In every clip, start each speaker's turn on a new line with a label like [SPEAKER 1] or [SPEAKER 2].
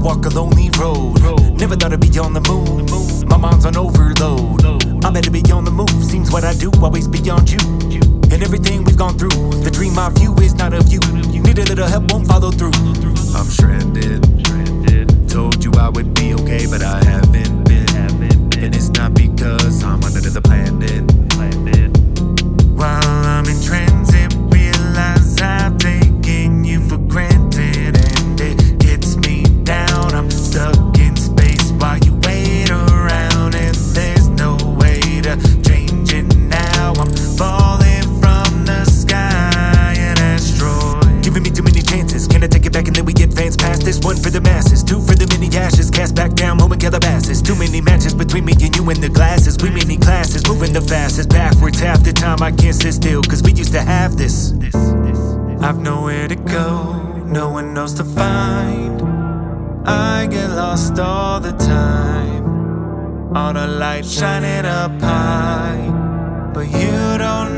[SPEAKER 1] walk a lonely road. Never thought I'd be on the moon. My mind's on overload. I'm better be on the move. Seems what I do always beyond you. And everything we've gone through, the dream I view is not of you. Need a little help, won't follow through. I'm stranded. Told you I would be okay, but I advance past this? One for the masses, two for the many ashes. Cast back down, home and Calabasas. Too many matches between me and you and the glasses. We many classes, moving the fastest. Backwards half the time, I can't sit still, cause we used to have this. I've nowhere to go, no one knows to find. I get lost all the time. All the light shining up high. But you don't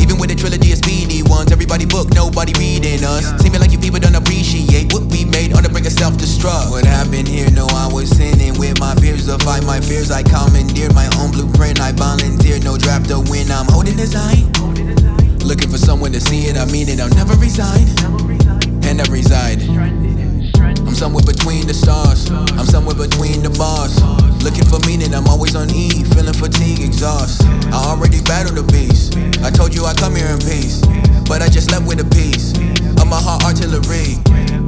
[SPEAKER 2] Even with the trilogy of speedy ones, everybody book, nobody reading us. Seeming like you people don't appreciate what we made on the brink of self destruct. What happened here? No, I was sinning with my peers to fight my fears. I commandeered my own blueprint, I volunteered, no draft to win. I'm holding design. Looking for someone to see it, I mean it, I'll never resign. And I reside. I'm somewhere between the stars. I'm somewhere between the bars. Looking for meaning, I'm always on E. Feeling fatigue, exhaust. I already battled the beast. I you I come here in peace. But I just left with a piece of my heart artillery.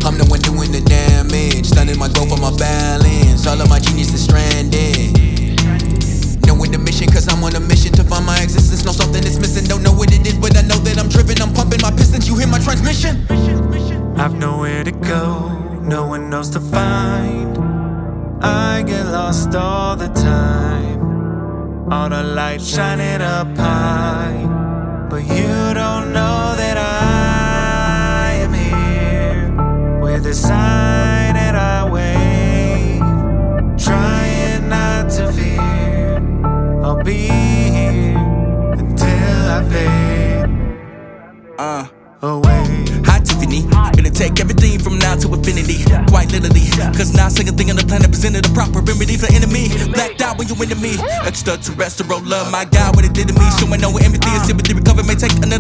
[SPEAKER 2] I'm the one doing the damage. Stunning my goal for my balance. All of my genius is stranded. Knowing the mission, cause I'm on a mission to find my existence. Know something is missing, don't know what it is, but I know that I'm driven. I'm pumping my pistons, you hear my transmission?
[SPEAKER 1] I've nowhere to go, no one knows to find. I get lost all the time. All the light shining up high. But you don't know that I am here with a sign that I wave. Trying not to fear, I'll be here until I fade
[SPEAKER 2] Uh.
[SPEAKER 1] away.
[SPEAKER 2] Hi Tiffany, gonna take everything from now to infinity. Quite literally, cause now second thing on the planet presented a proper remedy for enemy. Blacked out when you into me. Extraterrestrial love, my God, what it did to me. Showing no empathy and sympathy.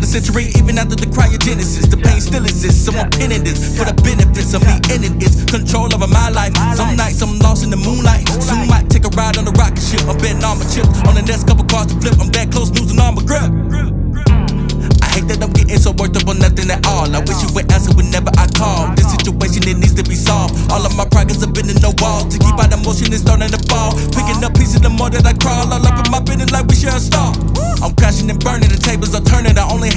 [SPEAKER 2] Another century, even after the cryogenesis. The pain still exists, so I'm pinning this for the benefits of me ending its control over my life. Some nights I'm lost in the moonlight. Soon might take a ride on the rocket ship. I'm betting all my chips on the next couple cars to flip. I'm that close, losing all my grip. I hate that I'm getting so worked up on nothing at all. I wish you would answer whenever I call. This situation it needs to be solved. All of my progress have been in the wall. To keep out emotion is starting to fall. Picking up pieces the more that I crawl. All up in my business like we share a star. I'm crashing and burning,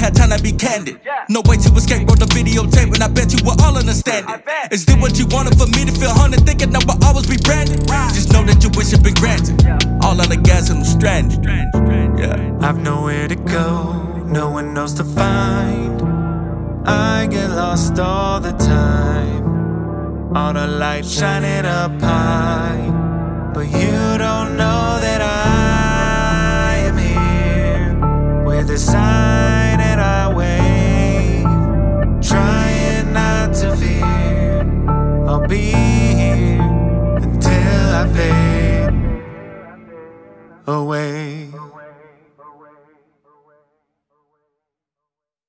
[SPEAKER 2] had time to be candid. No way to escape, roll the videotape, and I bet you will all understand it. Is this what you wanted for me to feel haunted? Thinking I will always be branded. Just know that your wish has been granted. All out of gas and I'm stranded. Yeah.
[SPEAKER 1] I've nowhere to go, no one knows to find. I get lost all the time. All the light shining up high. But you don't know that I am here with a sign away.